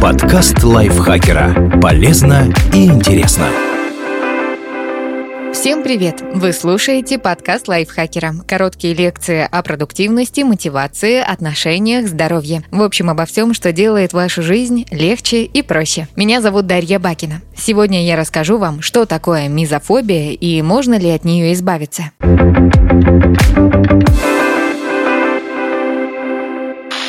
Подкаст лайфхакера. Полезно и интересно. Всем привет! Вы слушаете подкаст лайфхакера. Короткие лекции о продуктивности, мотивации, отношениях, здоровье. В общем, обо всем, что делает вашу жизнь легче и проще. Меня зовут Дарья Бакина. Сегодня я расскажу вам, что такое мизофобия и можно ли от нее избавиться.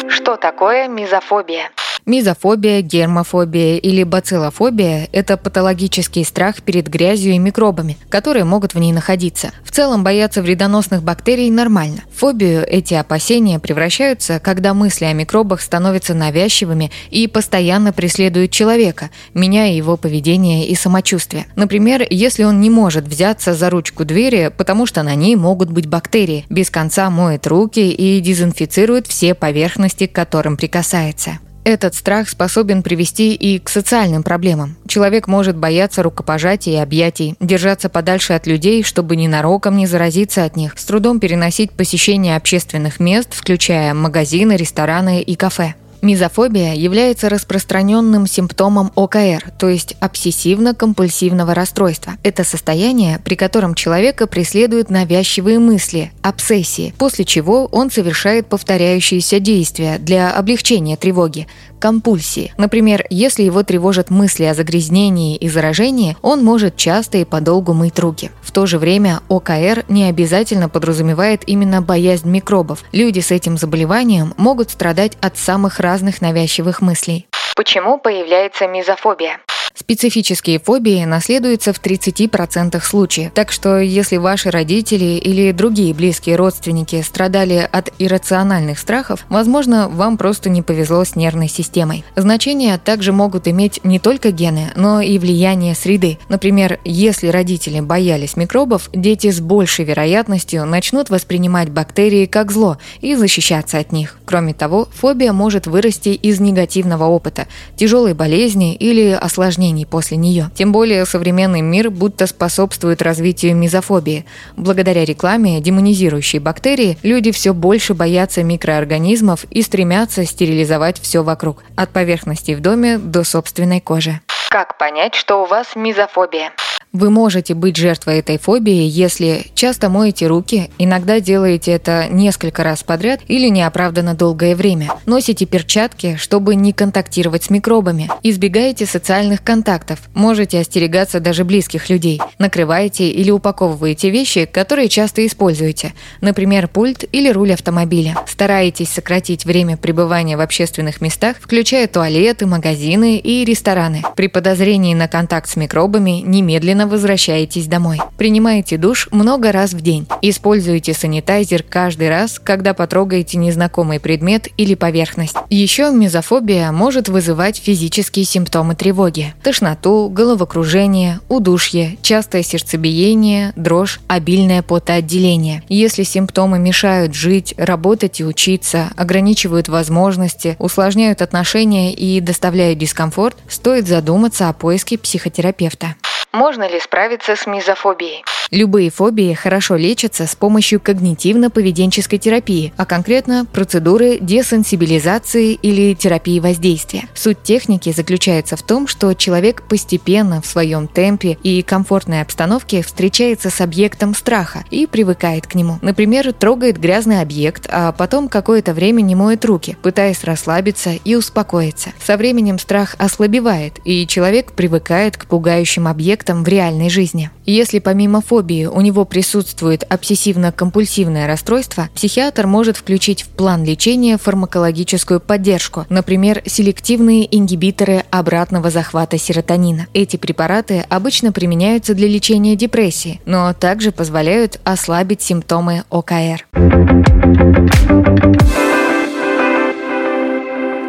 Что такое мизофобия? Мизофобия, гермофобия или бациллофобия – это патологический страх перед грязью и микробами, которые могут в ней находиться. В целом бояться вредоносных бактерий нормально. В фобию эти опасения превращаются, когда мысли о микробах становятся навязчивыми и постоянно преследуют человека, меняя его поведение и самочувствие. Например, если он не может взяться за ручку двери, потому что на ней могут быть бактерии, без конца моет руки и дезинфицирует все поверхности, к которым прикасается. Этот страх способен привести и к социальным проблемам. Человек может бояться рукопожатий и объятий, держаться подальше от людей, чтобы ненароком не заразиться от них, с трудом переносить посещение общественных мест, включая магазины, рестораны и кафе. Мизофобия является распространенным симптомом ОКР, то есть обсессивно-компульсивного расстройства. Это состояние, при котором человека преследуют навязчивые мысли, обсессии, после чего он совершает повторяющиеся действия для облегчения тревоги, компульсии. Например, если его тревожат мысли о загрязнении и заражении, он может часто и подолгу мыть руки. В то же время ОКР не обязательно подразумевает именно боязнь микробов. Люди с этим заболеванием могут страдать от самых разных навязчивых мыслей. Почему появляется мизофобия? Специфические фобии наследуются в 30% случаев. Так что если ваши родители или другие близкие родственники страдали от иррациональных страхов, возможно, вам просто не повезло с нервной системой. Значения также могут иметь не только гены, но и влияние среды. Например, если родители боялись микробов, дети с большей вероятностью начнут воспринимать бактерии как зло и защищаться от них. Кроме того, фобия может вырасти из негативного опыта, тяжелой болезни или осложнений осложнений после нее. Тем более современный мир будто способствует развитию мизофобии. Благодаря рекламе, демонизирующей бактерии, люди все больше боятся микроорганизмов и стремятся стерилизовать все вокруг, от поверхности в доме до собственной кожи. Как понять, что у вас мизофобия? Вы можете быть жертвой этой фобии, если часто моете руки, иногда делаете это несколько раз подряд или неоправданно долгое время. Носите перчатки, чтобы не контактировать с микробами. Избегаете социальных контактов. Можете остерегаться даже близких людей. Накрываете или упаковываете вещи, которые часто используете. Например, пульт или руль автомобиля. Стараетесь сократить время пребывания в общественных местах, включая туалеты, магазины и рестораны. При подозрении на контакт с микробами немедленно уверенно возвращаетесь домой. Принимаете душ много раз в день. Используйте санитайзер каждый раз, когда потрогаете незнакомый предмет или поверхность. Еще мезофобия может вызывать физические симптомы тревоги. Тошноту, головокружение, удушье, частое сердцебиение, дрожь, обильное потоотделение. Если симптомы мешают жить, работать и учиться, ограничивают возможности, усложняют отношения и доставляют дискомфорт, стоит задуматься о поиске психотерапевта. Можно ли справиться с мизофобией? Любые фобии хорошо лечатся с помощью когнитивно-поведенческой терапии, а конкретно процедуры десенсибилизации или терапии воздействия. Суть техники заключается в том, что человек постепенно в своем темпе и комфортной обстановке встречается с объектом страха и привыкает к нему. Например, трогает грязный объект, а потом какое-то время не моет руки, пытаясь расслабиться и успокоиться. Со временем страх ослабевает, и человек привыкает к пугающим объектам в реальной жизни. Если помимо фобии у него присутствует обсессивно-компульсивное расстройство, психиатр может включить в план лечения фармакологическую поддержку, например, селективные ингибиторы обратного захвата серотонина. Эти препараты обычно применяются для лечения депрессии, но также позволяют ослабить симптомы ОКР.